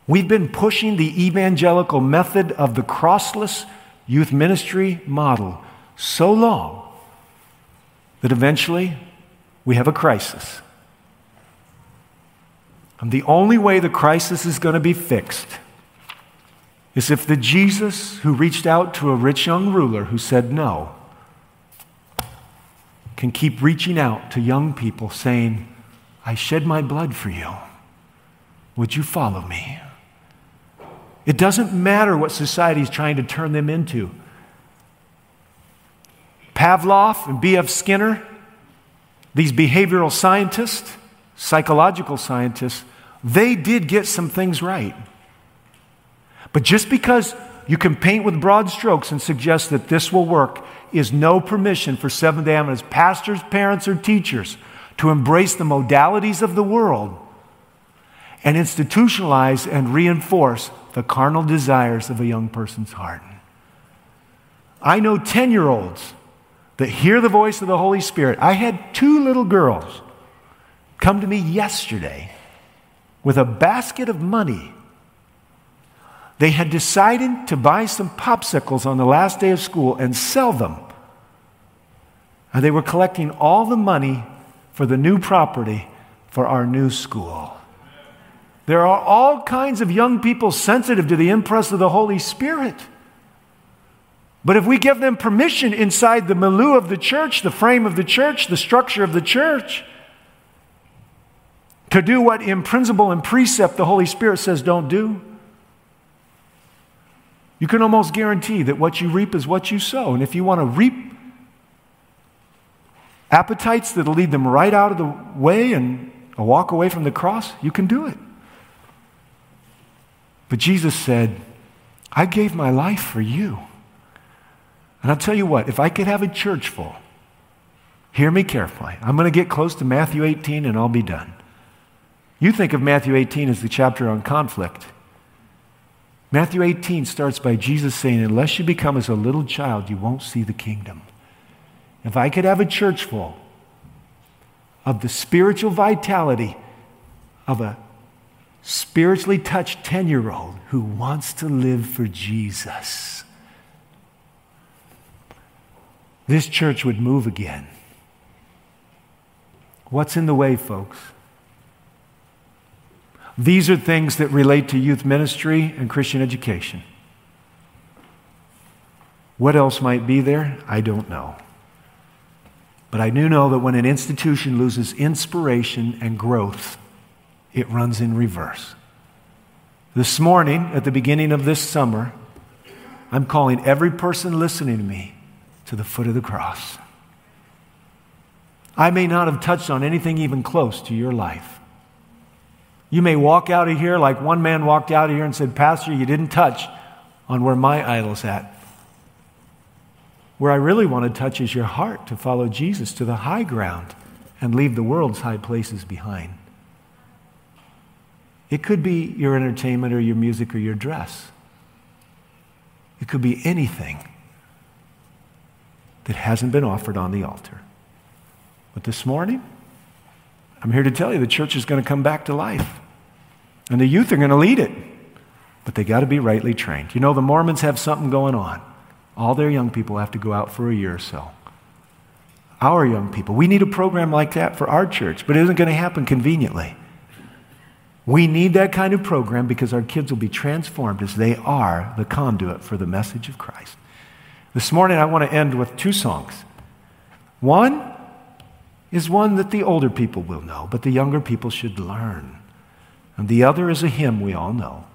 We've been pushing the evangelical method of the crossless youth ministry model so long that eventually we have a crisis. And the only way the crisis is going to be fixed is if the Jesus who reached out to a rich young ruler who said no can keep reaching out to young people saying, I shed my blood for you. Would you follow me? It doesn't matter what society is trying to turn them into. Pavlov and B.F. Skinner, these behavioral scientists, psychological scientists, they did get some things right. But just because you can paint with broad strokes and suggest that this will work is no permission for Seventh day Adventist pastors, parents, or teachers to embrace the modalities of the world and institutionalize and reinforce the carnal desires of a young person's heart. I know 10 year olds that hear the voice of the Holy Spirit. I had two little girls come to me yesterday with a basket of money they had decided to buy some popsicles on the last day of school and sell them. And they were collecting all the money for the new property for our new school. There are all kinds of young people sensitive to the impress of the Holy Spirit. But if we give them permission inside the milieu of the church, the frame of the church, the structure of the church, to do what in principle and precept the Holy Spirit says don't do, you can almost guarantee that what you reap is what you sow. And if you want to reap appetites that'll lead them right out of the way and a walk away from the cross, you can do it. But Jesus said, I gave my life for you. And I'll tell you what, if I could have a church full, hear me carefully. I'm going to get close to Matthew 18 and I'll be done. You think of Matthew 18 as the chapter on conflict. Matthew 18 starts by Jesus saying, Unless you become as a little child, you won't see the kingdom. If I could have a church full of the spiritual vitality of a spiritually touched 10 year old who wants to live for Jesus, this church would move again. What's in the way, folks? These are things that relate to youth ministry and Christian education. What else might be there? I don't know. But I do know that when an institution loses inspiration and growth, it runs in reverse. This morning, at the beginning of this summer, I'm calling every person listening to me to the foot of the cross. I may not have touched on anything even close to your life. You may walk out of here like one man walked out of here and said, Pastor, you didn't touch on where my idol's at. Where I really want to touch is your heart to follow Jesus to the high ground and leave the world's high places behind. It could be your entertainment or your music or your dress. It could be anything that hasn't been offered on the altar. But this morning, I'm here to tell you the church is going to come back to life. And the youth are going to lead it. But they got to be rightly trained. You know, the Mormons have something going on. All their young people have to go out for a year or so. Our young people, we need a program like that for our church, but it isn't going to happen conveniently. We need that kind of program because our kids will be transformed as they are the conduit for the message of Christ. This morning, I want to end with two songs. One is one that the older people will know, but the younger people should learn. And the other is a hymn we all know.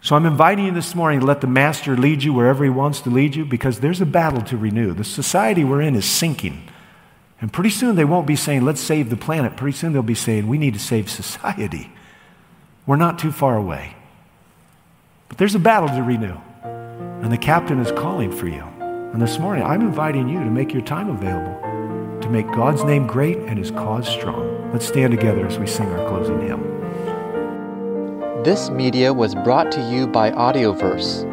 So I'm inviting you this morning to let the Master lead you wherever he wants to lead you because there's a battle to renew. The society we're in is sinking. And pretty soon they won't be saying, let's save the planet. Pretty soon they'll be saying, we need to save society. We're not too far away. But there's a battle to renew. And the captain is calling for you. And this morning, I'm inviting you to make your time available to make God's name great and his cause strong. Let's stand together as we sing our closing hymn. This media was brought to you by Audioverse,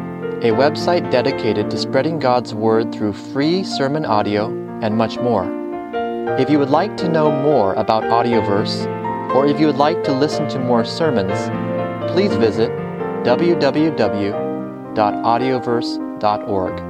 a website dedicated to spreading God's Word through free sermon audio and much more. If you would like to know more about Audioverse, or if you would like to listen to more sermons, please visit www.audioverse.org.